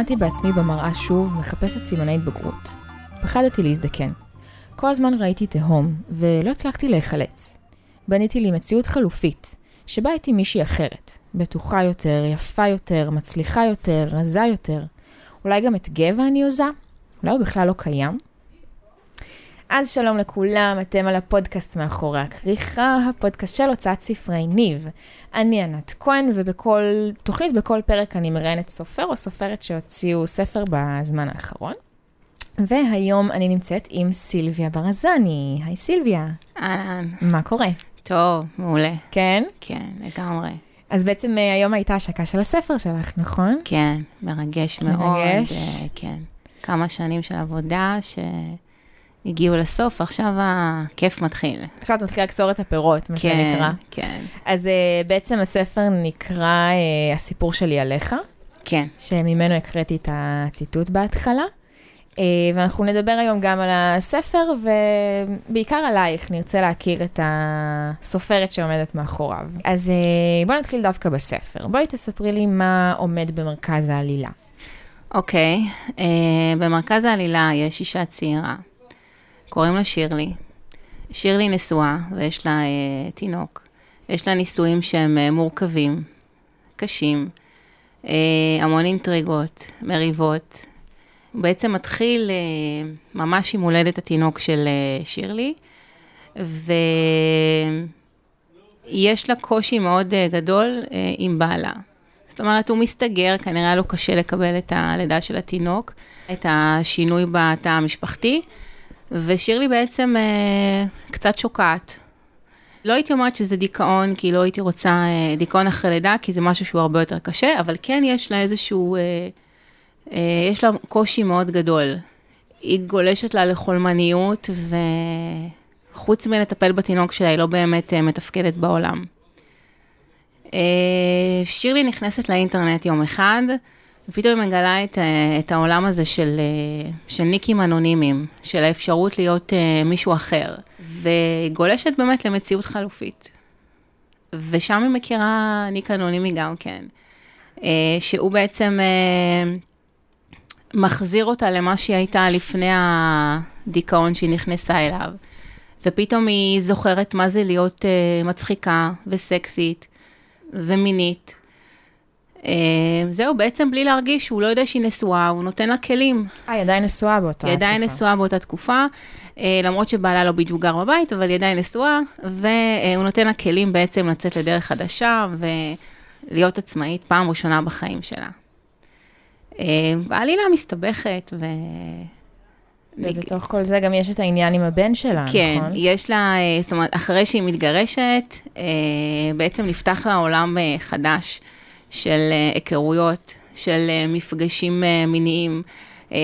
התבוננתי בעצמי במראה שוב, מחפשת סימני התבגרות. פחדתי להזדקן. כל הזמן ראיתי תהום, ולא הצלחתי להיחלץ. בניתי לי מציאות חלופית, שבה הייתי מישהי אחרת. בטוחה יותר, יפה יותר, מצליחה יותר, רזה יותר. אולי גם את גבע אני הוזה? אולי הוא בכלל לא קיים? אז שלום לכולם, אתם על הפודקאסט מאחורי הכריכה, הפודקאסט של הוצאת ספרי ניב. אני ענת כהן, ובכל תוכנית, בכל פרק אני מראיינת סופר או סופרת שהוציאו ספר בזמן האחרון. והיום אני נמצאת עם סילביה ברזני. היי סילביה. אהלן. מה קורה? טוב, מעולה. כן? כן, לגמרי. אז בעצם אה, היום הייתה השקה של הספר שלך, נכון? כן, מרגש מאוד. מרגש. אה, כן. כמה שנים של עבודה שהגיעו לסוף, עכשיו הכיף מתחיל. עכשיו את מתחילה לקצור את הפירות, מה כן, שנקרא. כן, אז אה, בעצם הספר נקרא אה, הסיפור שלי עליך, כן. שממנו הקראתי את הציטוט בהתחלה. אה, ואנחנו נדבר היום גם על הספר, ובעיקר עלייך, נרצה להכיר את הסופרת שעומדת מאחוריו. אז אה, בואי נתחיל דווקא בספר. בואי תספרי לי מה עומד במרכז העלילה. אוקיי, אה, במרכז העלילה יש אישה צעירה, קוראים לה שירלי. שירלי נשואה ויש לה אה, תינוק. יש לה נישואים שהם אה, מורכבים, קשים, אה, המון אינטריגות, מריבות. הוא בעצם מתחיל אה, ממש עם הולדת התינוק של אה, שירלי, ויש לה קושי מאוד אה, גדול אה, עם בעלה. זאת אומרת, הוא מסתגר, כנראה היה לו קשה לקבל את הלידה של התינוק, את השינוי בתא המשפחתי, ושירלי בעצם אה, קצת שוקעת. לא הייתי אומרת שזה דיכאון, כי לא הייתי רוצה אה, דיכאון אחרי לידה, כי זה משהו שהוא הרבה יותר קשה, אבל כן יש לה איזשהו, אה, אה, יש לה קושי מאוד גדול. היא גולשת לה לחולמניות, וחוץ מלטפל בתינוק שלה, היא לא באמת אה, מתפקדת בעולם. אה, שירלי נכנסת לאינטרנט יום אחד, ופתאום היא מגלה את, אה, את העולם הזה של, אה, של ניקים אנונימיים, של האפשרות להיות אה, מישהו אחר, והיא גולשת באמת למציאות חלופית. ושם היא מכירה ניק אנונימי גם כן, שהוא בעצם מחזיר אותה למה שהיא הייתה לפני הדיכאון שהיא נכנסה אליו. ופתאום היא זוכרת מה זה להיות מצחיקה וסקסית ומינית. אה, זהו, בעצם בלי להרגיש שהוא לא יודע שהיא נשואה, הוא נותן לה כלים. אה, היא עדיין נשואה באותה היא עדיין תקופה. נשואה באותה תקופה, אה, למרות שבעלה לא בדיוק גר בבית, אבל היא עדיין נשואה, והוא נותן לה כלים בעצם לצאת לדרך חדשה ולהיות עצמאית פעם ראשונה בחיים שלה. אה, העלילה מסתבכת, ו... ובתוך כל זה גם יש את העניין עם הבן שלה, כן, נכון? יש לה, אה, זאת אומרת, אחרי שהיא מתגרשת, אה, בעצם נפתח לה עולם חדש של אה, היכרויות, של אה, מפגשים אה, מיניים.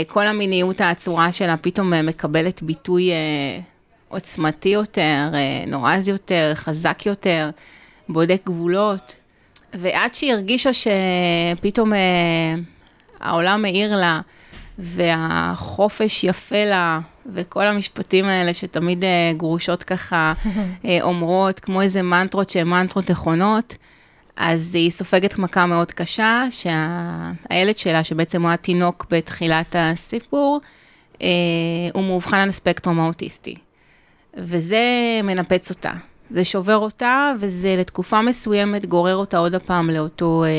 כל המיניות העצורה שלה פתאום מקבלת ביטוי עוצמתי יותר, נועז יותר, חזק יותר, בודק גבולות. ועד שהיא הרגישה שפתאום העולם מאיר לה, והחופש יפה לה, וכל המשפטים האלה שתמיד גרושות ככה אומרות, כמו איזה מנטרות שהן מנטרות נכונות, אז היא סופגת מכה מאוד קשה, שהילד שלה, שבעצם הוא התינוק בתחילת הסיפור, אה, הוא מאובחן על הספקטרום האוטיסטי. וזה מנפץ אותה. זה שובר אותה, וזה לתקופה מסוימת גורר אותה עוד הפעם לאותו אה,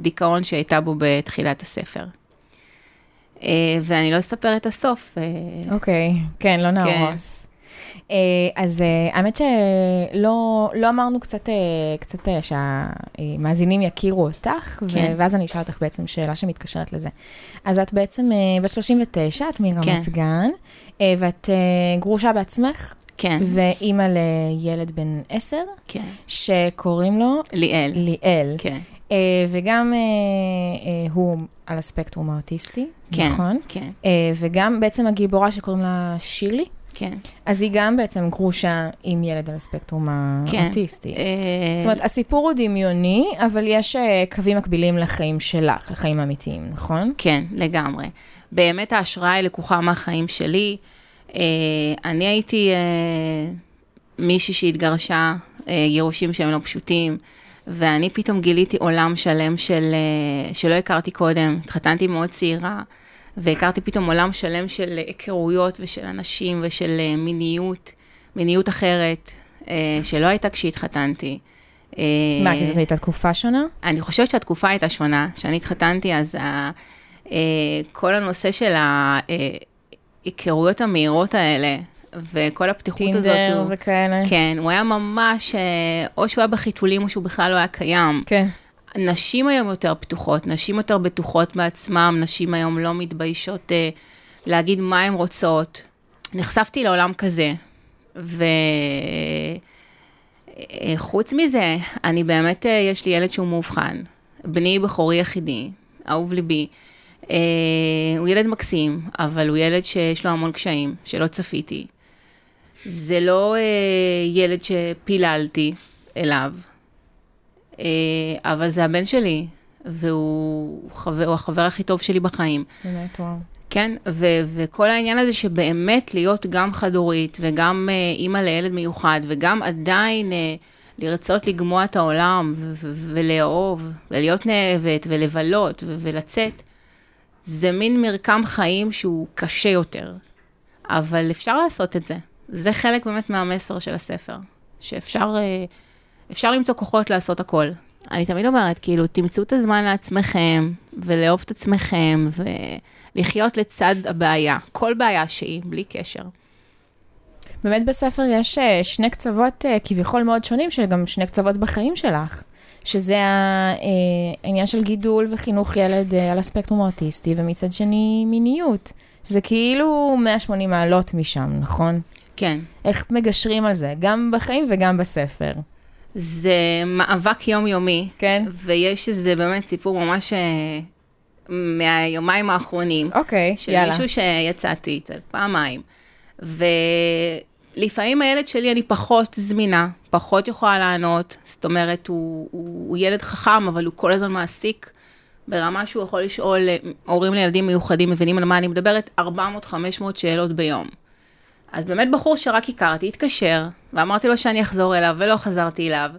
דיכאון שהייתה בו בתחילת הספר. אה, ואני לא אספר את הסוף. אה, אוקיי, כן, לא נהרוס. אה, אז אה, האמת שלא לא אמרנו קצת, אה, קצת אה, שהמאזינים יכירו אותך, כן. ואז אני אשאל אותך בעצם שאלה שמתקשרת לזה. אז את בעצם אה, בת 39, את מרמת כן. גן, אה, ואת אה, גרושה בעצמך, כן, ואימא לילד בן 10, כן. שקוראים לו ליאל. ליאל. כן, אה, וגם אה, אה, הוא על הספקטרום האוטיסטי, כן, נכון? כן, אה, וגם בעצם הגיבורה שקוראים לה שירלי, כן. אז היא גם בעצם גרושה עם ילד על הספקטרום כן. האוטיסטי. אה, זאת אומרת, הסיפור הוא דמיוני, אבל יש אה, קווים מקבילים לחיים שלך, לחיים האמיתיים, נכון? כן, לגמרי. באמת ההשראה היא לקוחה מהחיים שלי. אה, אני הייתי מישהי שהתגרשה, גירושים שהם לא פשוטים. ואני פתאום גיליתי עולם שלם של, שלא הכרתי קודם. התחתנתי מאוד צעירה, והכרתי פתאום עולם שלם של היכרויות ושל אנשים ושל אה, מיניות, מיניות אחרת, אה, שלא הייתה כשהתחתנתי. מה, כי זאת הייתה תקופה שונה? אני חושבת שהתקופה הייתה שונה. כשאני התחתנתי, אז כל הנושא של ההיכרויות המהירות האלה, וכל הפתיחות טינדר הזאת. טינדר וכאלה. כן, הוא היה ממש, אה, או שהוא היה בחיתולים או שהוא בכלל לא היה קיים. כן. נשים היום יותר פתוחות, נשים יותר בטוחות בעצמם, נשים היום לא מתביישות אה, להגיד מה הן רוצות. נחשפתי לעולם כזה, וחוץ אה, מזה, אני באמת, אה, יש לי ילד שהוא מאובחן, בני בכורי יחידי, אהוב ליבי. אה, הוא ילד מקסים, אבל הוא ילד שיש לו המון קשיים, שלא צפיתי. זה לא אה, ילד שפיללתי אליו, אבל זה הבן שלי, והוא חבר, החבר הכי טוב שלי בחיים. באמת, וואו. כן, ו- וכל העניין הזה שבאמת להיות גם חד-הורית וגם אה, אימא לילד מיוחד, וגם עדיין אה, לרצות לגמוע את העולם ו- ו- ולאהוב, ולהיות נאהבת, ולבלות ו- ולצאת, זה מין מרקם חיים שהוא קשה יותר, אבל אפשר לעשות את זה. זה חלק באמת מהמסר של הספר, שאפשר אה, אפשר למצוא כוחות לעשות הכל. אני תמיד אומרת, כאילו, תמצאו את הזמן לעצמכם, ולאהוב את עצמכם, ולחיות לצד הבעיה, כל בעיה שהיא, בלי קשר. באמת בספר יש אה, שני קצוות אה, כביכול מאוד שונים, שגם שני קצוות בחיים שלך. שזה העניין של גידול וחינוך ילד על הספקטרום האוטיסטי, ומצד שני מיניות. זה כאילו 180 מעלות משם, נכון? כן. איך מגשרים על זה, גם בחיים וגם בספר? זה מאבק יומיומי. כן. ויש איזה באמת סיפור ממש אה, מהיומיים האחרונים. אוקיי, של יאללה. של מישהו שיצאתי אצל פעמיים. ולפעמים הילד שלי, אני פחות זמינה, פחות יכולה לענות. זאת אומרת, הוא, הוא, הוא ילד חכם, אבל הוא כל הזמן מעסיק. ברמה שהוא יכול לשאול, אה, הורים לילדים מיוחדים מבינים על מה אני מדברת, 400-500 שאלות ביום. אז באמת בחור שרק הכרתי, התקשר, ואמרתי לו שאני אחזור אליו, ולא חזרתי אליו.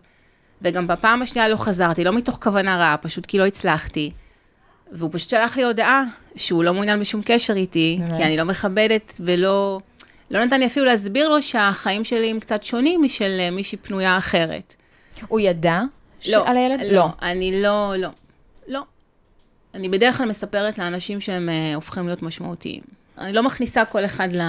וגם בפעם השנייה לא חזרתי, לא מתוך כוונה רעה, פשוט כי לא הצלחתי. והוא פשוט שלח לי הודעה שהוא לא מעוניין בשום קשר איתי, באמת. כי אני לא מכבדת ולא... לא נתן לי אפילו להסביר לו שהחיים שלי הם קצת שונים משל אה, מישהי פנויה אחרת. הוא ידע לא, על הילד? לא, לא, אני לא, לא, לא. אני בדרך כלל מספרת לאנשים שהם uh, הופכים להיות משמעותיים. אני לא מכניסה כל אחד ל...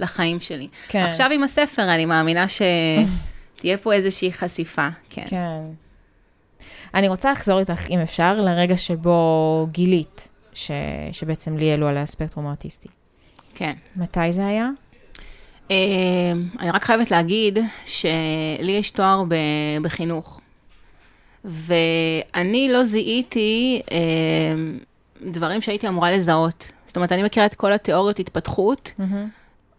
לחיים שלי. כן. עכשיו עם הספר, אני מאמינה שתהיה פה איזושהי חשיפה, כן. כן. אני רוצה לחזור איתך, אם אפשר, לרגע שבו גילית, ש... שבעצם לי העלו על הספקטרום האוטיסטי. כן. מתי זה היה? Uh, אני רק חייבת להגיד שלי יש תואר ב... בחינוך, ואני לא זיהיתי uh, דברים שהייתי אמורה לזהות. זאת אומרת, אני מכירה את כל התיאוריות התפתחות, mm-hmm.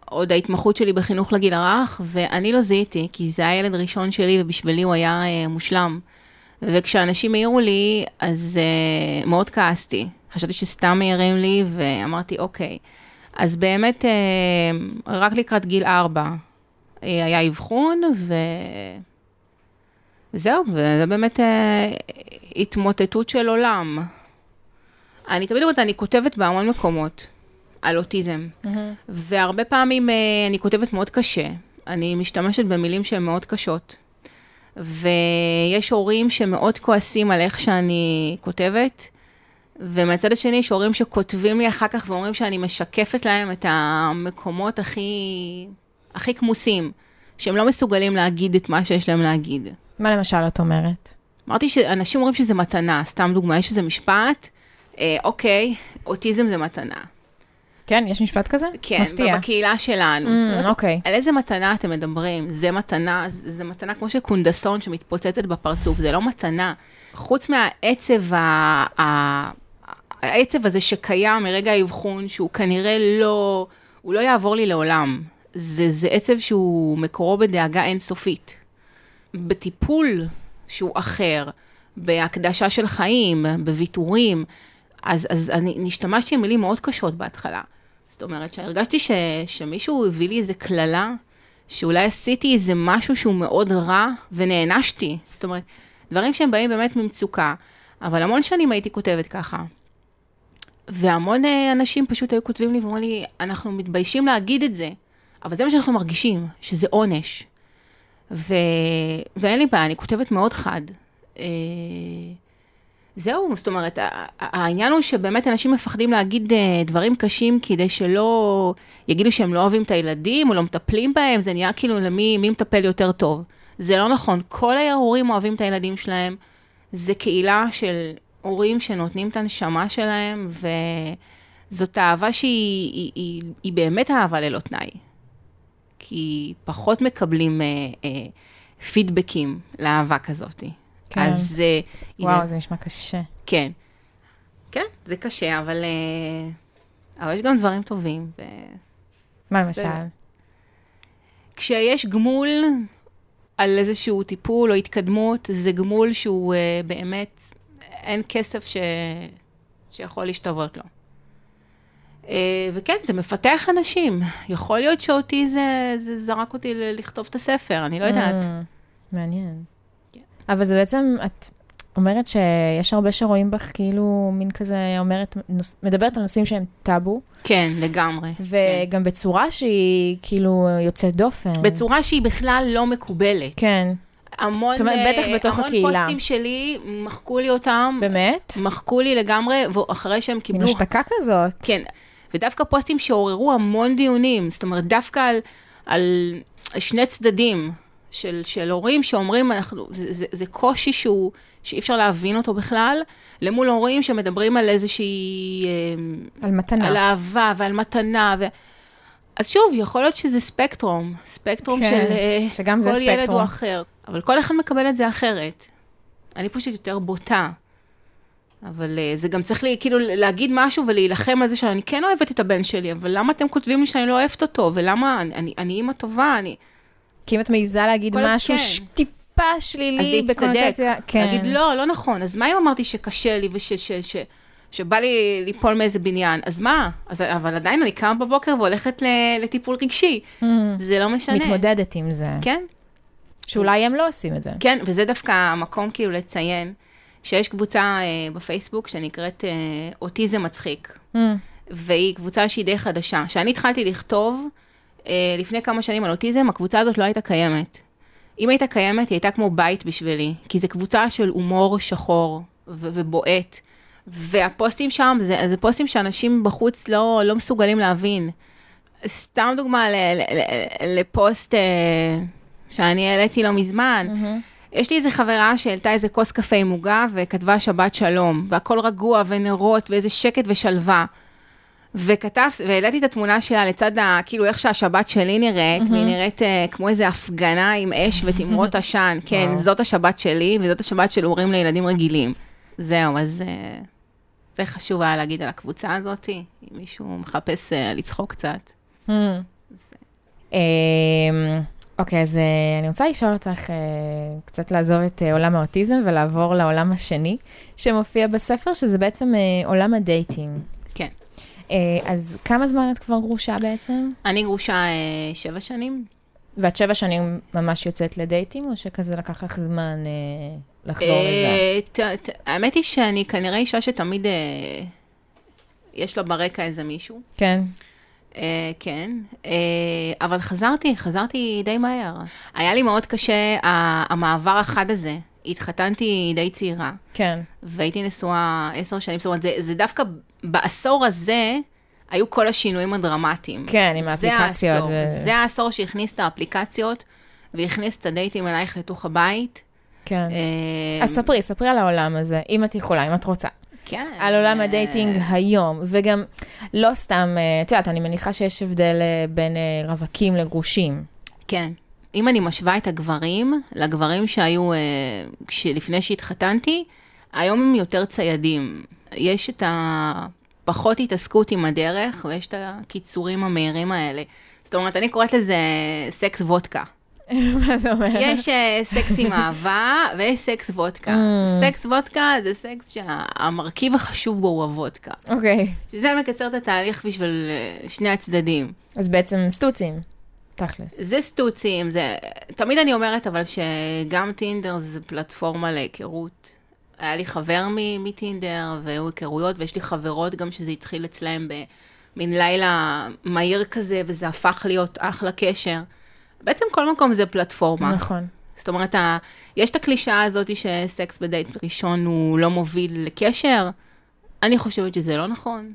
עוד ההתמחות שלי בחינוך לגיל הרך, ואני לא זיהיתי, כי זה היה ילד ראשון שלי, ובשבילי הוא היה אה, מושלם. וכשאנשים העירו לי, אז אה, מאוד כעסתי. חשבתי שסתם מעירים לי, ואמרתי, אוקיי. אז באמת, אה, רק לקראת גיל ארבע אה, היה אבחון, ו... וזהו, וזה באמת אה, התמוטטות של עולם. אני תמיד אומרת, אני כותבת בהמון מקומות. על אוטיזם. Mm-hmm. והרבה פעמים uh, אני כותבת מאוד קשה. אני משתמשת במילים שהן מאוד קשות. ויש הורים שמאוד כועסים על איך שאני כותבת, ומהצד השני יש הורים שכותבים לי אחר כך ואומרים שאני משקפת להם את המקומות הכי, הכי כמוסים, שהם לא מסוגלים להגיד את מה שיש להם להגיד. מה למשל את אומרת? אמרתי שאנשים אומרים שזה מתנה, סתם דוגמה, יש איזה משפט, אה, אוקיי, אוטיזם זה מתנה. כן, יש משפט כזה? כן, מפתיע. בקהילה שלנו. Mm, אוקיי. על איזה מתנה אתם מדברים? זה מתנה, זה מתנה כמו שקונדסון שמתפוצצת בפרצוף, זה לא מתנה. חוץ מהעצב, ה... ה... העצב הזה שקיים מרגע האבחון, שהוא כנראה לא, הוא לא יעבור לי לעולם. זה, זה עצב שהוא מקורו בדאגה אינסופית. בטיפול שהוא אחר, בהקדשה של חיים, בוויתורים, אז, אז אני השתמשתי עם מילים מאוד קשות בהתחלה. זאת אומרת, שהרגשתי ש, שמישהו הביא לי איזה קללה, שאולי עשיתי איזה משהו שהוא מאוד רע, ונענשתי. זאת אומרת, דברים שהם באים באמת ממצוקה, אבל המון שנים הייתי כותבת ככה. והמון אה, אנשים פשוט היו כותבים לי ואומרים לי, אנחנו מתביישים להגיד את זה, אבל זה מה שאנחנו מרגישים, שזה עונש. ו... ואין לי בעיה, אני כותבת מאוד חד. זהו, זאת אומרת, העניין הוא שבאמת אנשים מפחדים להגיד אה, דברים קשים כדי שלא יגידו שהם לא אוהבים את הילדים או לא מטפלים בהם, זה נהיה כאילו למי מי מטפל יותר טוב. זה לא נכון, כל ההורים אוהבים את הילדים שלהם, זה קהילה של הורים שנותנים את הנשמה שלהם, וזאת אהבה שהיא היא, היא, היא באמת אהבה ללא תנאי. כי פחות מקבלים אה, אה, פידבקים לאהבה כזאת. כן. אז... אה, וואו, הנה, זה נשמע קשה. כן. כן, זה קשה, אבל, אה, אבל יש גם דברים טובים. ו... מה למשל? כשיש גמול על איזשהו טיפול או התקדמות, זה גמול שהוא uh, באמת, אין כסף ש... שיכול להשתוות לו. Uh, וכן, זה מפתח אנשים. יכול להיות שאותי זה, זה זרק אותי לכתוב את הספר, אני לא יודעת. Mm, מעניין. כן. אבל זה בעצם, את אומרת שיש הרבה שרואים בך כאילו מין כזה, אומרת, נוס, מדברת על נושאים שהם טאבו. כן, לגמרי. וגם כן. בצורה שהיא כאילו יוצאת דופן. בצורה שהיא בכלל לא מקובלת. כן. המון, זאת אומרת, בטח בתוך המון הקהילה. המון פוסטים שלי, מחקו לי אותם. באמת? מחקו לי לגמרי, ואחרי שהם קיבלו... מין השתקה כזאת. כן, ודווקא פוסטים שעוררו המון דיונים, זאת אומרת, דווקא על, על שני צדדים של, של הורים שאומרים, אנחנו, זה, זה, זה קושי שהוא, שאי אפשר להבין אותו בכלל, למול הורים שמדברים על איזושהי... אמ, על מתנה. על אהבה ועל מתנה. ו... אז שוב, יכול להיות שזה ספקטרום, ספקטרום כן, של אה, שגם כל ילד הוא אחר, אבל כל אחד מקבל את זה אחרת. אני פשוט יותר בוטה. אבל uh, זה גם צריך לי, כאילו להגיד משהו ולהילחם על זה שאני כן אוהבת את הבן שלי, אבל למה אתם כותבים לי שאני לא אוהבת אותו, ולמה, אני, אני, אני אימא טובה, אני... כי אם את מעיזה להגיד משהו כן. טיפה שלילי בקונוטציה, כן. להגיד, לא, לא נכון, אז מה אם אמרתי שקשה לי וש... ש, ש, שבא לי ליפול מאיזה בניין, אז מה? אז, אבל עדיין אני קמה בבוקר והולכת לטיפול רגשי, mm. זה לא משנה. מתמודדת עם זה. כן. שאולי הם לא עושים את זה. כן, וזה דווקא המקום כאילו לציין. שיש קבוצה אה, בפייסבוק שנקראת אה, אוטיזם מצחיק, mm. והיא קבוצה שהיא די חדשה. כשאני התחלתי לכתוב לפני כמה שנים על אוטיזם, הקבוצה הזאת לא הייתה קיימת. אם הייתה קיימת, היא הייתה כמו בית בשבילי, כי זו קבוצה של הומור שחור ו- ובועט. והפוסטים שם, זה, זה פוסטים שאנשים בחוץ לא, לא מסוגלים להבין. סתם דוגמה ל, ל, ל, לפוסט אה, שאני העליתי לא מזמן. Mm-hmm. יש לי איזה חברה שהעלתה איזה כוס קפה עם עוגה וכתבה שבת שלום, והכל רגוע ונרות ואיזה שקט ושלווה. וכתב, והעליתי את התמונה שלה לצד ה... כאילו איך שהשבת שלי נראית, והיא נראית uh, כמו איזה הפגנה עם אש ותמרות עשן. כן, זאת השבת שלי, וזאת השבת של הורים לילדים רגילים. זהו, אז uh, זה חשוב היה להגיד על הקבוצה הזאת, אם מישהו מחפש uh, לצחוק קצת. אוקיי, אז אה, אני רוצה לשאול אותך אה, קצת לעזוב את אה, עולם האוטיזם ולעבור לעולם השני שמופיע בספר, שזה בעצם עולם ה dating. אה, אז כמה זמן את כבר גרושה בעצם? אני גרושה אה, שבע שנים. ואת שבע שנים ממש יוצאת לדייטים, או שכזה לקח לך זמן אה, לחזור לזה? האמת היא שאני כנראה אישה שתמיד יש לה ברקע איזה מישהו. כן. Uh, כן, uh, אבל חזרתי, חזרתי די מהר. היה לי מאוד קשה המעבר החד הזה. התחתנתי די צעירה. כן. והייתי נשואה עשר שנים, זאת אומרת, זה, זה דווקא בעשור הזה, היו כל השינויים הדרמטיים. כן, עם האפליקציות. זה העשור, ו... זה העשור שהכניס את האפליקציות, והכניס את הדייטים אלייך לתוך הבית. כן. Uh, אז ספרי, ספרי על העולם הזה, אם את יכולה, אם את רוצה. כן. על עולם ה dating היום, וגם לא סתם, אה, את יודעת, אני מניחה שיש הבדל אה, בין אה, רווקים לגרושים. כן. אם אני משווה את הגברים לגברים שהיו לפני שהתחתנתי, היום הם יותר ציידים. יש את הפחות התעסקות עם הדרך, ויש את הקיצורים המהירים האלה. זאת אומרת, אני קוראת לזה סקס וודקה. מה זה אומר? יש אה, סקס עם אהבה ויש סקס וודקה. אממ. סקס וודקה זה סקס שהמרכיב החשוב בו הוא הוודקה. אוקיי. שזה מקצר את התהליך בשביל אה, שני הצדדים. אז בעצם סטוצים. תכלס. זה סטוצים, זה... תמיד אני אומרת, אבל שגם טינדר זה פלטפורמה להיכרות. היה לי חבר מטינדר, והיו היכרויות, ויש לי חברות גם שזה התחיל אצלהם במין לילה מהיר כזה, וזה הפך להיות אחלה קשר. בעצם כל מקום זה פלטפורמה. נכון. זאת אומרת, ה... יש את הקלישאה הזאת שסקס בדייט ראשון הוא לא מוביל לקשר. אני חושבת שזה לא נכון,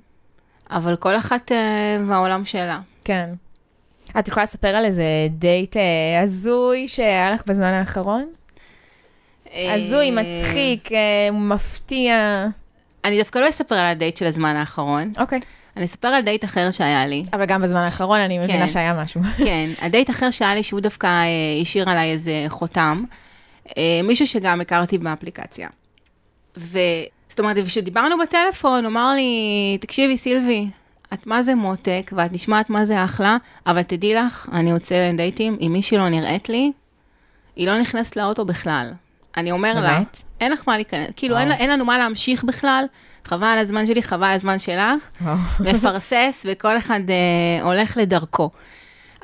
אבל כל אחת אה, והעולם שלה. כן. את יכולה לספר על איזה דייט אה, הזוי שהיה לך בזמן האחרון? הזוי, אה, מצחיק, אה, מפתיע. אני דווקא לא אספר על הדייט של הזמן האחרון, אוקיי. אני אספר על דייט אחר שהיה לי. אבל גם בזמן האחרון אני מבינה כן. שהיה משהו. כן, הדייט אחר שהיה לי, שהוא דווקא השאיר עליי איזה חותם, מישהו שגם הכרתי באפליקציה. וזאת אומרת, כשדיברנו בטלפון, הוא אמר לי, תקשיבי, סילבי, את מה זה מותק, ואת נשמעת מה זה אחלה, אבל תדעי לך, אני יוצא לדייטים, אם מישהי לא נראית לי, היא לא נכנסת לאוטו בכלל. אני אומר לה, באמת? אין לך מה להיכנס, כאילו. אין, אין לנו מה להמשיך בכלל, חבל על הזמן שלי, חבל על הזמן שלך. מפרסס, וכל אחד אה, הולך לדרכו.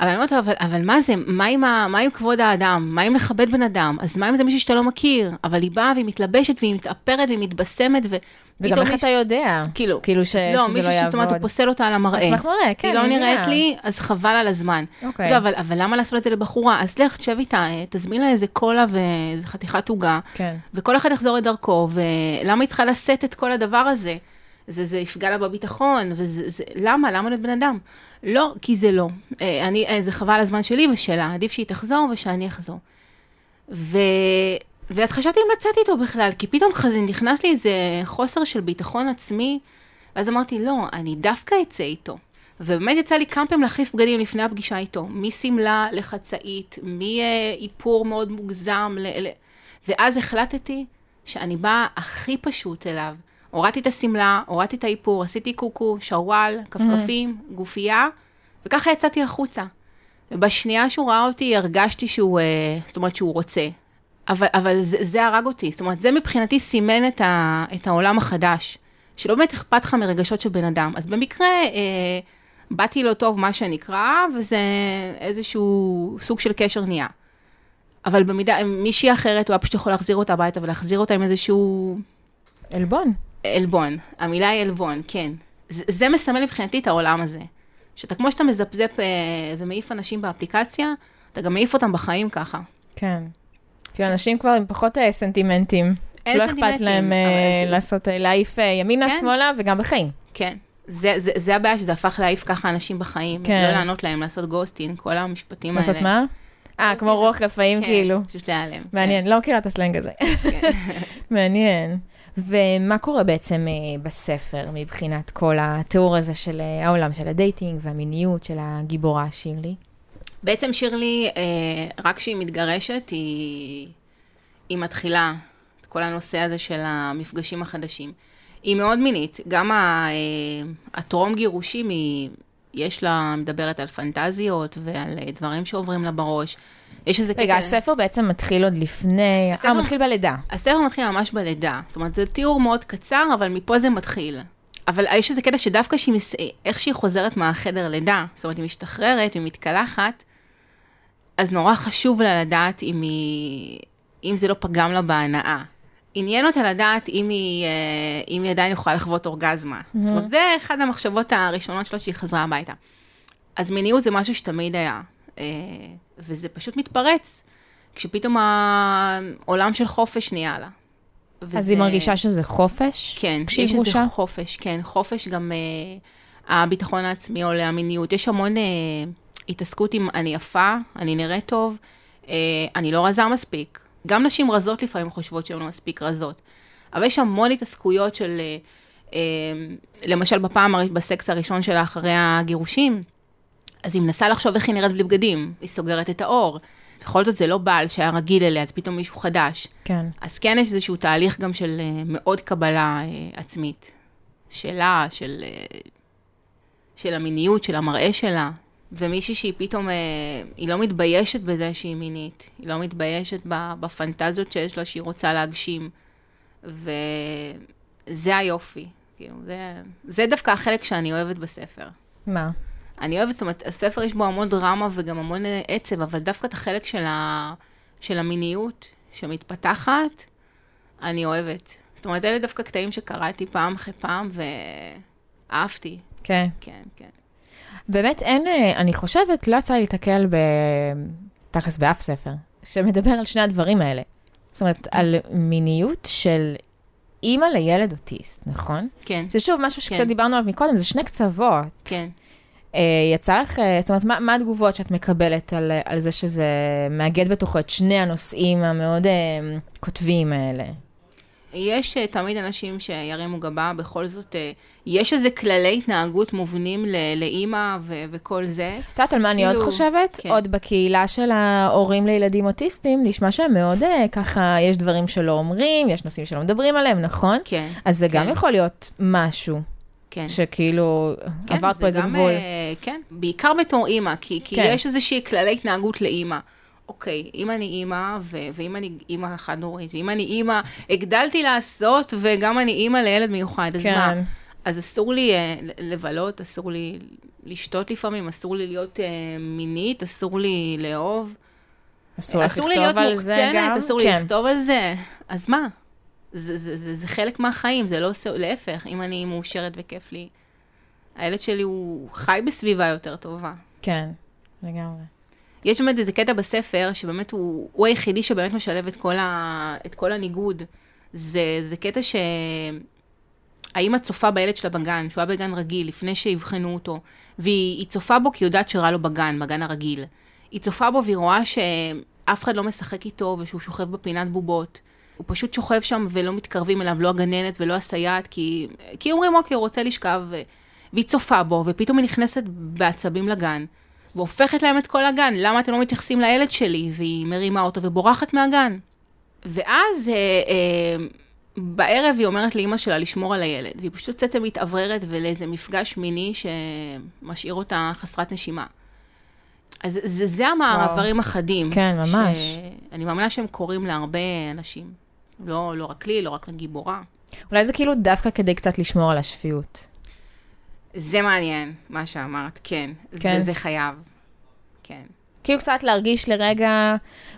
אבל אני אומרת לו, אבל, אבל מה זה, מה עם, ה, מה עם כבוד האדם? מה עם לכבד בן אדם? אז מה אם זה מישהו שאתה לא מכיר? אבל היא באה והיא מתלבשת והיא מתאפרת והיא מתבשמת, ו... וגם איך אתה יודע? כאילו, כאילו ש- לא, שזה מישהו לא שזאת אומרת, הוא יעבוד. פוסל אותה על המראה. אשמח מראה, כן, היא לא נראית. לי, אז חבל על הזמן. אוקיי. לא, אבל, אבל למה לעשות את זה לבחורה? אז לך, תשב איתה, אה, תזמין לה איזה קולה ואיזה חתיכת עוגה, כן. וכל אחד יחזור לדרכו, ולמה היא צריכה לשאת את כל הדבר הזה? זה, זה יפגע לה בביטחון, וזה, זה, למה? למה להיות בן אדם? לא, כי זה לא. אה, אני, אה, זה חבל הזמן שלי ושלה, עדיף שהיא תחזור ושאני אחזור. ו... ואת חשבתי אם לצאת איתו בכלל, כי פתאום חזה נכנס לי איזה חוסר של ביטחון עצמי, ואז אמרתי, לא, אני דווקא אצא איתו. ובאמת יצא לי כמה פעמים להחליף בגדים לפני הפגישה איתו, משמלה לחצאית, מאיפור מאוד מוגזם. ל... ואז החלטתי שאני באה הכי פשוט אליו. הורדתי את השמלה, הורדתי את האיפור, עשיתי קוקו, שרוואל, כפכפים, גופייה, וככה יצאתי החוצה. ובשנייה שהוא ראה אותי, הרגשתי שהוא, אה, זאת אומרת שהוא רוצה. אבל, אבל זה, זה הרג אותי, זאת אומרת, זה מבחינתי סימן את, ה, את העולם החדש, שלא באמת אכפת לך מרגשות של בן אדם. אז במקרה, אה, באתי לו טוב, מה שנקרא, וזה איזשהו סוג של קשר נהיה. אבל במידה, מישהי אחרת, הוא היה פשוט יכול להחזיר אותה הביתה ולהחזיר אותה עם איזשהו עלבון. עלבון. המילה היא עלבון, כן. זה, זה מסמל מבחינתי את העולם הזה. שאתה, כמו שאתה מזפזפ אה, ומעיף אנשים באפליקציה, אתה גם מעיף אותם בחיים ככה. כן. כי אנשים כבר עם פחות אה, סנטימנטים. אין לא אכפת להם אבל- לעשות, אה, להעיף אה, ימינה, כן. שמאלה וגם בחיים. כן. זה, זה, זה הבעיה, שזה הפך להעיף ככה אנשים בחיים. כן. לא לענות להם, לעשות גוסטין, כל המשפטים האלה. לעשות מה? אה, כמו רוח רפאים כן, כאילו. פשוט להיעלם. מעניין, לא מכירה את הסלנג הזה. כן. מעניין. ומה קורה בעצם אה, בספר מבחינת כל התיאור הזה של אה, העולם של ה dating והמיניות של הגיבורה שירלי? בעצם שירלי, אה, רק כשהיא מתגרשת, היא, היא מתחילה את כל הנושא הזה של המפגשים החדשים. היא מאוד מינית, גם הטרום גירושים, היא, יש לה, מדברת על פנטזיות ועל דברים שעוברים לה בראש. יש איזה רגע, הספר בעצם מתחיל עוד לפני, הספר- אה, מתחיל בלידה. הספר מתחיל ממש בלידה, זאת אומרת, זה תיאור מאוד קצר, אבל מפה זה מתחיל. אבל יש איזה קטע שדווקא שהיא, מס... איך שהיא חוזרת מהחדר לידה, זאת אומרת, היא משתחררת, היא מתקלחת, אז נורא חשוב לה לדעת אם, היא... אם זה לא פגם לה בהנאה. עניין אותה לדעת אם היא, אה, אם היא עדיין יכולה לחוות אורגזמה. זאת אומרת, זה אחת המחשבות הראשונות שלה שהיא חזרה הביתה. אז מיניות זה משהו שתמיד היה, וזה פשוט מתפרץ, כשפתאום העולם של חופש נהיה לה. אז וזה- היא מרגישה שזה חופש? כן, כשהיא יש גרושה? איזה חופש, כן, חופש גם אה, הביטחון העצמי עולה, המיניות, יש המון אה, התעסקות עם אני יפה, אני נראית טוב, אה, אני לא רזה מספיק. גם נשים רזות לפעמים חושבות שהן לא מספיק רזות. אבל יש המון התעסקויות של, אה, אה, למשל בפעם, בסקס הראשון שלה אחרי הגירושים, אז היא מנסה לחשוב איך היא נראית בלי בגדים, היא סוגרת את האור. בכל זאת זה לא בעל שהיה רגיל אליה, אז פתאום מישהו חדש. כן. אז כן יש איזשהו תהליך גם של אה, מאוד קבלה אה, עצמית. שלה, של, אה, של המיניות, של המראה שלה. ומישהי שהיא פתאום, היא לא מתביישת בזה שהיא מינית. היא לא מתביישת בפנטזיות שיש לה שהיא רוצה להגשים. וזה היופי. כאילו, זה, זה דווקא החלק שאני אוהבת בספר. מה? אני אוהבת, זאת אומרת, הספר יש בו המון דרמה וגם המון אה, עצב, אבל דווקא את החלק של, ה, של המיניות שמתפתחת, אני אוהבת. זאת אומרת, אלה דווקא קטעים שקראתי פעם אחרי פעם, ואהבתי. כן. כן, כן. באמת אין, אה, אני חושבת, לא יצא לי להתקל ב... תכלס באף ספר, שמדבר על שני הדברים האלה. זאת אומרת, על מיניות של אימא לילד אוטיסט, נכון? כן, זה שוב משהו שקצת כן. דיברנו עליו מקודם, זה שני קצוות. כן. אה, יצא לך, אה, זאת אומרת, מה, מה התגובות שאת מקבלת על, אה, על זה שזה מאגד בתוכו את שני הנושאים המאוד כותביים האלה? יש תמיד אנשים שירימו גבה, בכל זאת, יש איזה כללי התנהגות מובנים ל- לאימא ו- וכל זה. את יודעת על מה אני עוד כאילו, חושבת? כן. עוד בקהילה של ההורים לילדים אוטיסטים, נשמע שהם מאוד ככה, יש דברים שלא אומרים, יש נושאים שלא מדברים עליהם, נכון? כן. אז זה גם כן. יכול להיות משהו, כן. שכאילו כן, עברת פה איזה גם, גבול. אה, כן, בעיקר בתור אימא, כי, כי כן. יש איזושהי כללי התנהגות לאימא. אוקיי, אם אני אימא, ו- ואם אני אימא חד-הורית, ואם אני אימא, הגדלתי לעשות, וגם אני אימא לילד מיוחד, אז מה? כן, אז אסור לי uh, לבלות, אסור לי לשתות לפעמים, אסור לי להיות uh, מינית, אסור לי לאהוב. אסור לך אסור לי להיות לכתוב על זה גם. מוקצנת, אסור לי כן. לכתוב על זה. אז מה? זה, זה, זה, זה חלק מהחיים, זה לא, עושה- להפך, אם אני מאושרת וכיף לי, הילד שלי הוא חי בסביבה יותר טובה. כן, לגמרי. יש באמת איזה קטע בספר, שבאמת הוא, הוא היחידי שבאמת משלב את כל, ה, את כל הניגוד. זה, זה קטע ש... האמא צופה בילד שלה בגן, שהוא היה בגן רגיל, לפני שיבחנו אותו, והיא היא צופה בו כי היא יודעת שרע לו בגן, בגן הרגיל. היא צופה בו והיא רואה שאף אחד לא משחק איתו ושהוא שוכב בפינת בובות. הוא פשוט שוכב שם ולא מתקרבים אליו, לא הגננת ולא הסייעת, כי, כי אומרים, אוקיי, הוא רוצה לשכב. והיא צופה בו, ופתאום היא נכנסת בעצבים לגן, והופכת להם את כל הגן, למה אתם לא מתייחסים לילד שלי? והיא מרימה אותו ובורחת מהגן. ואז אה, אה, בערב היא אומרת לאימא שלה לשמור על הילד, והיא פשוט יוצאת ומתאווררת ולאיזה מפגש מיני שמשאיר אותה חסרת נשימה. אז זה, זה המעברים החדים. כן, ממש. אני מאמינה שהם קורים להרבה אנשים. לא, לא רק לי, לא רק לגיבורה. אולי זה כאילו דווקא כדי קצת לשמור על השפיות. זה מעניין, מה שאמרת, כן. כן. זה, זה חייב. כן. כאילו קצת להרגיש לרגע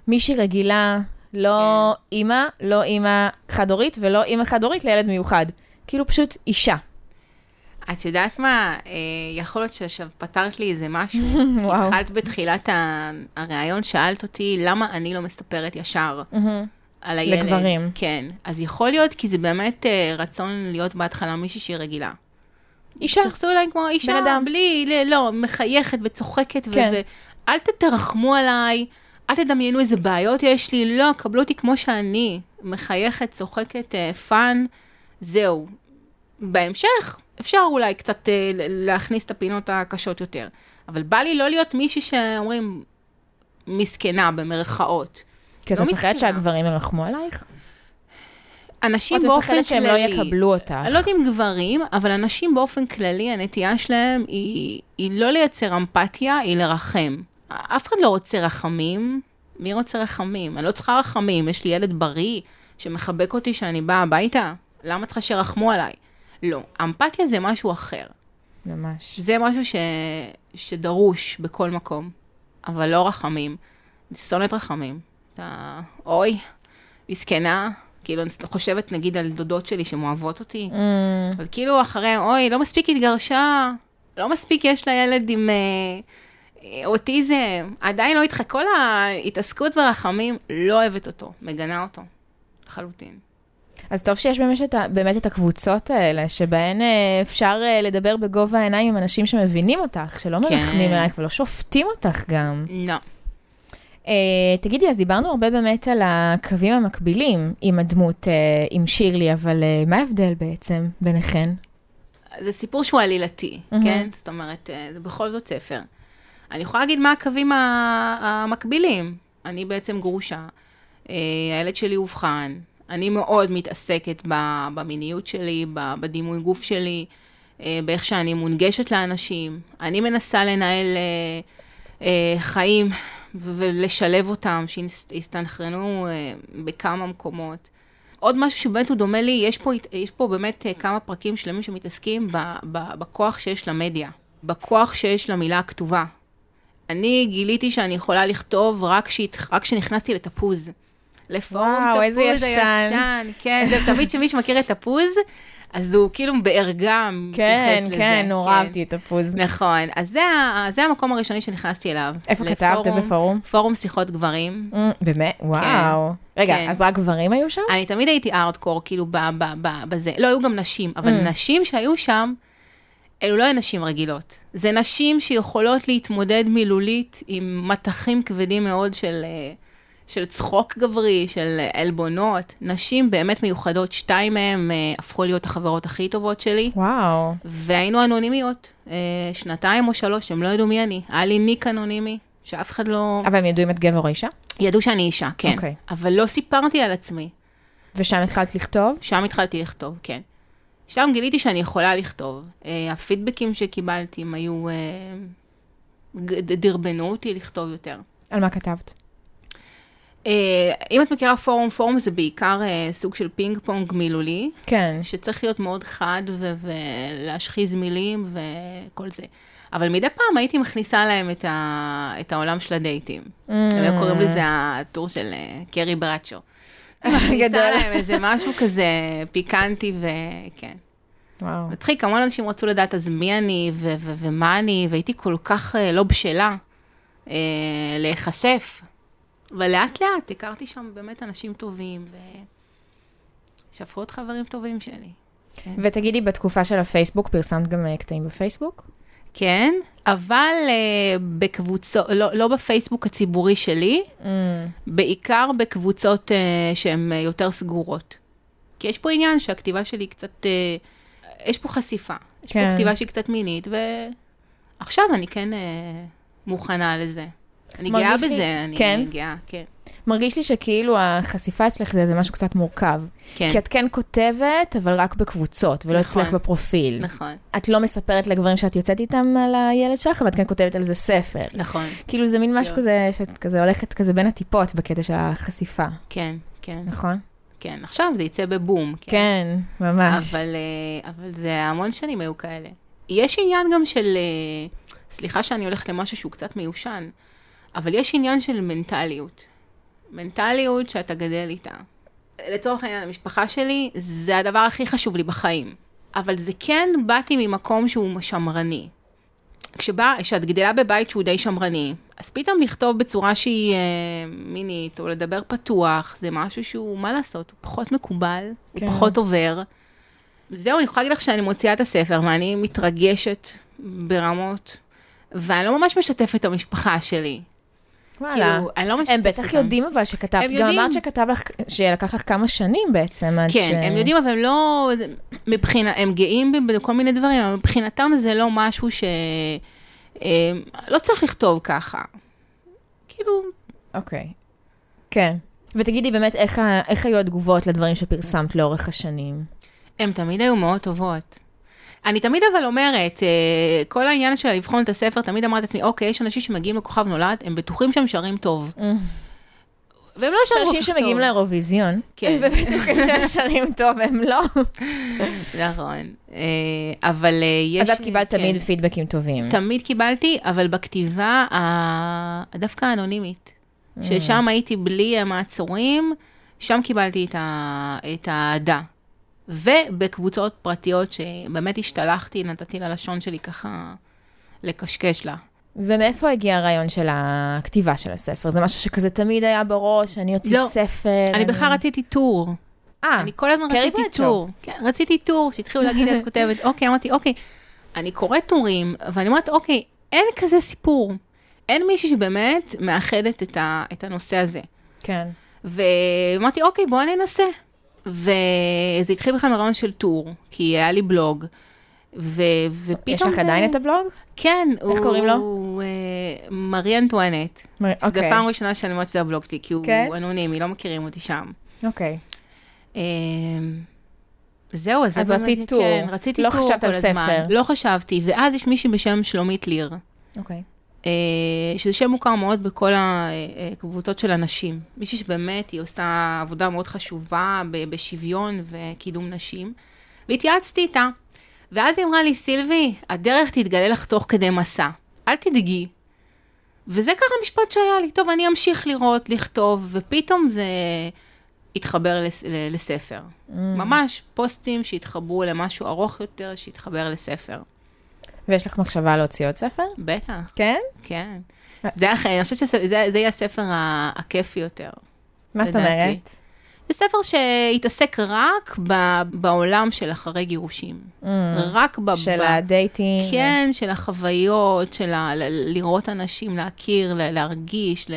מישהי רגילה, לא כן. אימא, לא אימא חד-הורית ולא אימא חד-הורית לילד מיוחד. כאילו פשוט אישה. את יודעת מה, אה, יכול להיות שעכשיו פתרת לי איזה משהו. כי וואו. התחלת בתחילת ה- הראיון, שאלת אותי למה אני לא מספרת ישר על הילד. לגברים. כן. אז יכול להיות כי זה באמת אה, רצון להיות בהתחלה מישהי שהיא רגילה. אישה. תתייחסו אליי כמו אישה, בן אדם. בלי, לא, מחייכת וצוחקת, ו- כן. ואל תתרחמו עליי, אל תדמיינו איזה בעיות יש לי, לא, קבלו אותי כמו שאני, מחייכת, צוחקת, אה, fun, זהו. בהמשך, אפשר אולי קצת אה, להכניס את הפינות הקשות יותר. אבל בא לי לא להיות מישהי שאומרים, מסכנה, במרכאות. כי את לא מפחדת. שהגברים ירחמו עלייך? אנשים את באופן מפחדת שהם לא כללי, יקבלו אותך. אני לא יודעת אם גברים, אבל אנשים באופן כללי, הנטייה שלהם היא, היא לא לייצר אמפתיה, היא לרחם. אף אחד לא רוצה רחמים. מי רוצה רחמים? אני לא צריכה רחמים, יש לי ילד בריא שמחבק אותי כשאני באה הביתה. למה צריכה שירחמו עליי? לא, אמפתיה זה משהו אחר. ממש. זה משהו ש... שדרוש בכל מקום, אבל לא רחמים. אני שונאת רחמים. אתה, אוי, מסכנה. כאילו, אני חושבת נגיד על דודות שלי שמאוהבות אותי, Mm, אבל כאילו אחרי, אוי, לא מספיק התגרשה, לא מספיק יש לה ילד עם אה, אה, אוטיזם, עדיין לא התח... כל ההתעסקות ברחמים, לא אוהבת אותו, מגנה אותו, לחלוטין. אז טוב שיש באמת את, באמת את הקבוצות האלה, שבהן אה, אפשר אה, לדבר בגובה העיניים עם אנשים שמבינים אותך, שלא כן. מרחמים עלייך ולא שופטים אותך גם. לא. אה, תגידי, אז דיברנו הרבה באמת על הקווים המקבילים עם הדמות, אה, עם שירלי, אבל אה, מה ההבדל בעצם ביניכן? זה סיפור שהוא עלילתי, מהמם. כן? זאת אומרת, אה, זה בכל זאת ספר. אני יכולה להגיד מה הקווים המקבילים. אני בעצם גרושה, אה, הילד שלי אובחן, אני מאוד מתעסקת ב- במיניות שלי, ב- בדימוי גוף שלי, אה, באיך שאני מונגשת לאנשים. אני מנסה לנהל אה, אה, חיים ולשלב אותם, שיסתנכרנו אה, בכמה מקומות. עוד משהו שבאמת הוא דומה לי, יש פה, יש פה באמת אה, כמה פרקים שלמים שמתעסקים ב, ב, בכוח שיש למדיה. בכוח שיש למילה הכתובה. אני גיליתי שאני יכולה לכתוב רק כשנכנסתי לתפוז. לפורום וואו, תפוז איזה ישן. הישן. כן, זה תמיד שמי שמכיר את תפוז, אז הוא כאילו בערגה כן, מתייחס לזה. כן, נורא אהבתי את הפוז. נכון, אז זה, זה המקום הראשוני שנכנסתי אליו. איפה כתבת? איזה פורום? פורום שיחות גברים. Mm, באמת? וואו. רגע, כן. אז רק גברים היו שם? אני תמיד הייתי ארדקור, כאילו, ב, ב, ב, בזה. לא, היו גם נשים, אבל Mm. נשים שהיו שם, אלו לא נשים רגילות. זה נשים שיכולות להתמודד מילולית עם מטחים כבדים מאוד של, אה, של צחוק גברי, של אה, עלבונות. נשים באמת מיוחדות, שתיים מהן אה, הפכו להיות החברות הכי טובות שלי, וואו. והיינו אנונימיות. אה, שנתיים או שלוש, הם לא ידעו מי אני. היה לי ניק אנונימי, שאף אחד לא... אבל הם ידעו אם את גבר או אישה? ידעו שאני אישה, כן. אוקיי. אבל לא סיפרתי על עצמי. ושם התחלת לכתוב? שם התחלתי לכתוב, כן. שם גיליתי שאני יכולה לכתוב. Uh, הפידבקים שקיבלתי הם היו... ג- דרבנו אותי לכתוב יותר. על מה כתבת? Uh, אם את מכירה פורום, פורום זה בעיקר uh, סוג של פינג פונג מילולי, כן. שצריך להיות מאוד חד ולהשחיז מילים וכל זה. אבל מדי פעם הייתי מכניסה להם את, ה- את העולם של הדייטים. Mm. הם היו קוראים לזה הטור של אה, קרי ברצ'ו. מכניסה גדול. להם איזה משהו כזה פיקנטי וכן. וואו. מצחיק, המון אנשים רצו לדעת אז מי אני ו- ו- ומה אני, והייתי כל כך אה, לא בשלה אה, להיחשף. אבל לאט לאט הכרתי שם באמת אנשים טובים, ושהפכו להיות חברים טובים שלי. ותגידי, בתקופה של הפייסבוק פרסמת גם אה, קטעים בפייסבוק? כן, אבל אה, בקבוצות, לא, לא בפייסבוק הציבורי שלי, Mm. בעיקר בקבוצות אה, שהן אה, יותר סגורות. כי יש פה עניין שהכתיבה שלי קצת, אה, יש פה חשיפה. יש כן. פה כתיבה שהיא קצת מינית, ועכשיו אני כן אה, מוכנה לזה. אני גאה לי- בזה, אני כן? גאה, כן. מרגיש לי שכאילו החשיפה אצלך זה, זה משהו קצת מורכב. כן, כי את כן כותבת, אבל רק בקבוצות, ולא נכון. אצלך בפרופיל. נכון, את לא מספרת לגברים שאת יוצאת איתם על הילד שלך, אבל את כן כותבת על זה ספר. נכון, כאילו זה מין משהו כן. כזה, שאת כזה הולכת כזה בין הטיפות בקטע של החשיפה, כן, כן, נכון? כן. עכשיו זה יצא בבום. כן, ממש. אבל, אה, אבל זה המון שנים היו כאלה. יש עניין גם של, אה, סליחה שאני הולכת למשהו שהוא קצת מיושן, אבל יש עניין של מנטליות. מנטליות שאתה גדל איתה. לצורך העניין, המשפחה שלי, זה הדבר הכי חשוב לי בחיים. אבל זה כן, באתי ממקום שהוא שמרני. כשבא, כשאת גדלה בבית שהוא די שמרני, אז פתאום לכתוב בצורה שהיא אה, מינית, או לדבר פתוח, זה משהו שהוא, מה לעשות, הוא פחות מקובל, כן. הוא פחות עובר. זהו, אני יכולה להגיד לך שאני מוציאה את הספר, ואני מתרגשת ברמות, ואני לא ממש משתפת את המשפחה שלי. וואלה. כאילו, אני לא משתפת הם בטח אותם. יודעים אבל שכתבת, הם גם יודעים. אמרת שכתב לך, שלקח לך כמה שנים בעצם עד ש... כן, הם יודעים, אבל הם לא, מבחינה, הם גאים בי בכל מיני דברים, אבל מבחינתם זה לא משהו ש... אה, לא צריך לכתוב ככה. כאילו, אוקיי. כן. ותגידי באמת, איך, איך היו התגובות לדברים שפרסמת לאורך השנים? הן תמיד היו מאוד טובות. אני תמיד אבל אומרת, אה, כל העניין של לבחון את הספר, תמיד אמרתי לעצמי, אוקיי, יש אנשים שמגיעים לכוכב נולד, הם בטוחים שהם שרים טוב. והם לא שרים כל אנשים כך שמגיעים טוב. לאירוויזיון, כן. ובטוחים שהם שרים טוב, הם לא. נכון. אה, אבל אה, יש... אז את קיבלת כן. תמיד פידבקים טובים. תמיד קיבלתי, אבל בכתיבה ה- דווקא האנונימית, Mm. ששם הייתי בלי המעצורים, שם קיבלתי את האהדה. ובקבוצות פרטיות שבאמת השתלחתי, נתתי ללשון שלי ככה לקשקש לה. ומאיפה הגיע הרעיון של הכתיבה של הספר? זה משהו שכזה תמיד היה בראש, אני אוציא לא. ספר. אני בכלל רציתי טור. אה, אני כל הזמן רציתי. טור. כן, רציתי טור, שהתחילו להגיד לי, את כותבת, אוקיי, אמרתי, אוקיי, אני קוראת טורים, ואני אומרת, אוקיי, אין כזה סיפור. אין מישהי שבאמת מאחדת את, ה, את הנושא הזה. כן. ואמרתי, אוקיי, בואו ננסה. וזה התחיל בכלל מרעיון של טור, כי היה לי בלוג, ו... ופתאום... יש לך זה- עדיין את הבלוג? כן, איך קוראים לו? הוא אה, מרי אנטואנט. מ- זו אוקיי. פעם ראשונה שאני אומרת שזה הבלוג שלי, כי הוא כן? אנונימי, לא מכירים אותי שם. אוקיי. אה, זהו, אז, זה אז באמת- רצית טור. כן, רציתי לא טור חשבת כל על הזמן. ספר. לא חשבתי, ואז יש מישהי בשם שלומית ליר, אוקיי. שזה שם מוכר מאוד בכל הקבוצות של הנשים. מישהי שבאמת היא עושה עבודה מאוד חשובה בשוויון וקידום נשים, והתייעצתי איתה. ואז היא אמרה לי, סילבי, הדרך תתגלה לך תוך כדי מסע, אל תדאגי. וזה ככה משפט שהיה לי, טוב, אני אמשיך לראות, לכתוב, ופתאום זה התחבר לס, לספר. Mm. ממש פוסטים שהתחברו למשהו ארוך יותר, שהתחבר לספר. ויש לך מחשבה להוציא עוד ספר? בטח, כן? כן. זה היה, אני חושבת שזה זה יהיה הספר הכיפי יותר. מה זאת. אומרת? זה ספר שהתעסק רק ב- בעולם של אחרי גירושים. אממ. רק ב... של ב- ה dating. כן, של החוויות, של ה... ל- לראות אנשים, להכיר, ל- להרגיש, ל...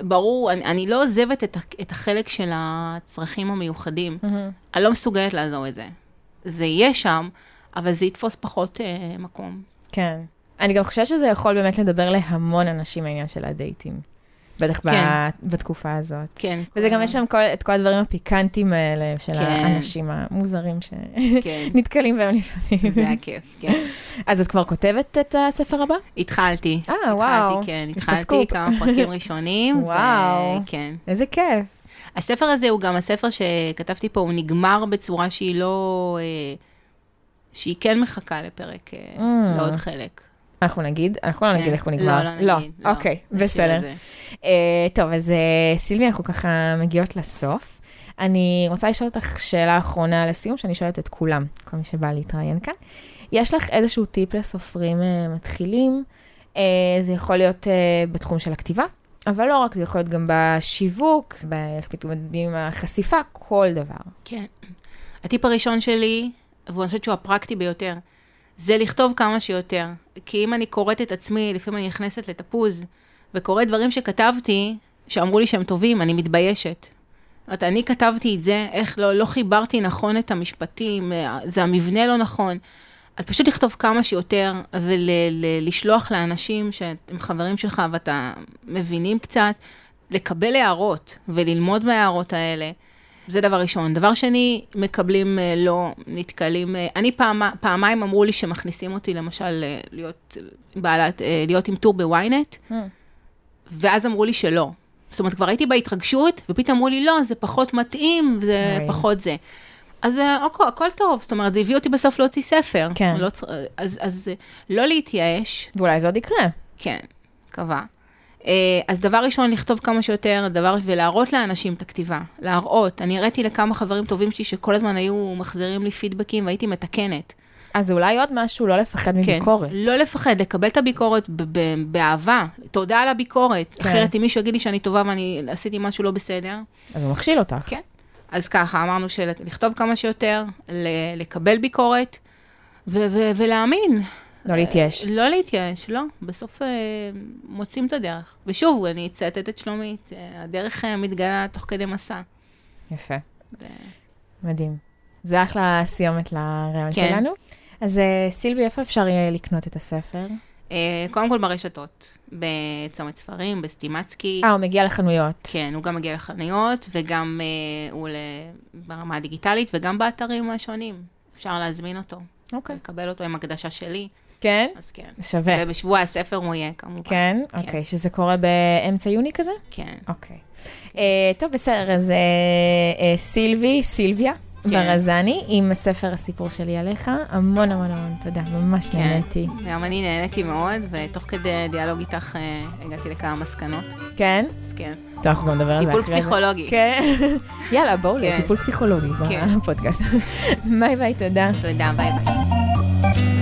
ברור, אני, אני לא עוזבת את, את החלק של הצרכים המיוחדים. מהמם. אני לא מסוגלת לעזוב את זה. זה יהיה שם, אבל זה יתפוס פחות אה, מקום. כן. אני גם חושבת שזה יכול באמת לדבר להמון אנשים העניין של הדייטים. בטח כן. בתקופה הזאת. כן. וזה כל גם יש שם כל, את כל הדברים הפיקנטיים האלה של כן. האנשים המוזרים כן, שנתקלים בהם לפעמים. זה הכיף, כן. אז את כבר כותבת את הספר הבא? התחלתי. אה, וואו. התחלתי, כן, יש פה התחלתי. כמה פרקים ראשונים. ו- וואו. כן. איזה כיף. הספר הזה הוא גם הספר שכתבתי פה, הוא נגמר בצורה שהיא לא... אה, שהיא כן מחכה לפרק, אה, Mm. לעוד חלק. אנחנו נגיד, אנחנו לא כן. נגיד איך הוא נגמר. לא, לא נגיד. לא. אוקיי, נשאיר בסדר. אה, טוב, אז אה, סילבי, אנחנו ככה מגיעות לסוף. אני רוצה לשאול אותך שאלה אחרונה לסיום, שאני שואלת את כולם, כל מי שבא להתראיין כאן. יש לך איזשהו טיפ לסופרים אה, מתחילים? אה, זה יכול להיות אה, בתחום של הכתיבה, אבל לא רק, זה יכול להיות גם בשיווק, באיך מתמודדים עם החשיפה, כל דבר. כן. הטיפ הראשון שלי, ואני חושבת שהוא הפרקטי ביותר, זה לכתוב כמה שיותר. כי אם אני קוראת את עצמי, לפעמים אני נכנסת לתפוז, וקוראת דברים שכתבתי, שאמרו לי שהם טובים, אני מתביישת. זאת אומרת, אני כתבתי את זה, איך לא, לא חיברתי נכון את המשפטים, אה, זה המבנה לא נכון. אז פשוט לכתוב כמה שיותר, ולשלוח לאנשים שהם חברים שלך ואתה מבינים קצת, לקבל הערות וללמוד מההערות האלה. זה דבר ראשון. דבר שני, מקבלים אה, לא, נתקלים, אה, אני פעם, פעמיים אמרו לי שמכניסים אותי למשל אה, להיות בעלת, להיות עם טור בוויינט, ואז אמרו לי שלא. זאת אומרת, כבר הייתי בהתרגשות, ופתאום אמרו לי, לא, זה פחות מתאים, זה אוי. פחות זה. אז אוקיי, הכל טוב, זאת אומרת, זה הביא אותי בסוף להוציא ספר. כן. לא, אז, אז לא להתייאש, ואולי זה עוד יקרה. כן, מקווה. אה, אז דבר ראשון, לכתוב כמה שיותר, דבר, ולהראות לאנשים את הכתיבה. להראות. אני הראיתי לכמה חברים טובים שלי שכל הזמן היו מחזירים לי פידבקים והייתי מתקנת. אז אולי עוד משהו, לא לפחד כן. מביקורת. לא לפחד, לקבל את הביקורת ב- ב- באהבה. תודה על הביקורת. כן. אחרת, אם מישהו יגיד לי שאני טובה ואני עשיתי משהו לא בסדר, אז הוא מכשיל אותך. כן. אז ככה, אמרנו שלכתוב כמה שיותר, לקבל ביקורת, ו- ו- ולהאמין. לא להתייאש. לא להתייאש, לא. בסוף אה, מוצאים את הדרך. ושוב, אני אצטט את שלומית, אה, הדרך אה, מתגלה תוך כדי מסע. יפה. ו- מדהים. זה אחלה סיומת לרעיון כן. שלנו. אז אה, סילבי, איפה אפשר יהיה לקנות את הספר? אה, קודם כל ברשתות, בצומת ספרים, בסטימצקי. אה, הוא מגיע לחנויות. כן, הוא גם מגיע לחנויות, וגם אה, הוא ברמה הדיגיטלית, וגם באתרים השונים. אפשר להזמין אותו, אוקיי. לקבל אותו עם הקדשה שלי, כן? אז כן. שווה. ובשבוע הספר הוא יהיה, כמובן. כן? כן. אוקיי, שזה קורה באמצע יוני כזה? כן. אוקיי. אה, טוב, בסדר, אז אה, אה, סילבי, סילביה. כן. ברזני, עם הספר הסיפור שלי עליך, המון המון המון תודה, ממש כן. נהניתי. גם אני נהניתי מאוד, ותוך כדי דיאלוג איתך אה, הגעתי לכמה מסקנות. כן? אז כן. טוב, אנחנו גם נדבר על זה טיפול אחרי זה. פסיכולוגי. כן. יאללה, בואו כן. לטיפול פסיכולוגי כן. בפודקאסט. ביי ביי, תודה. תודה, ביי ביי.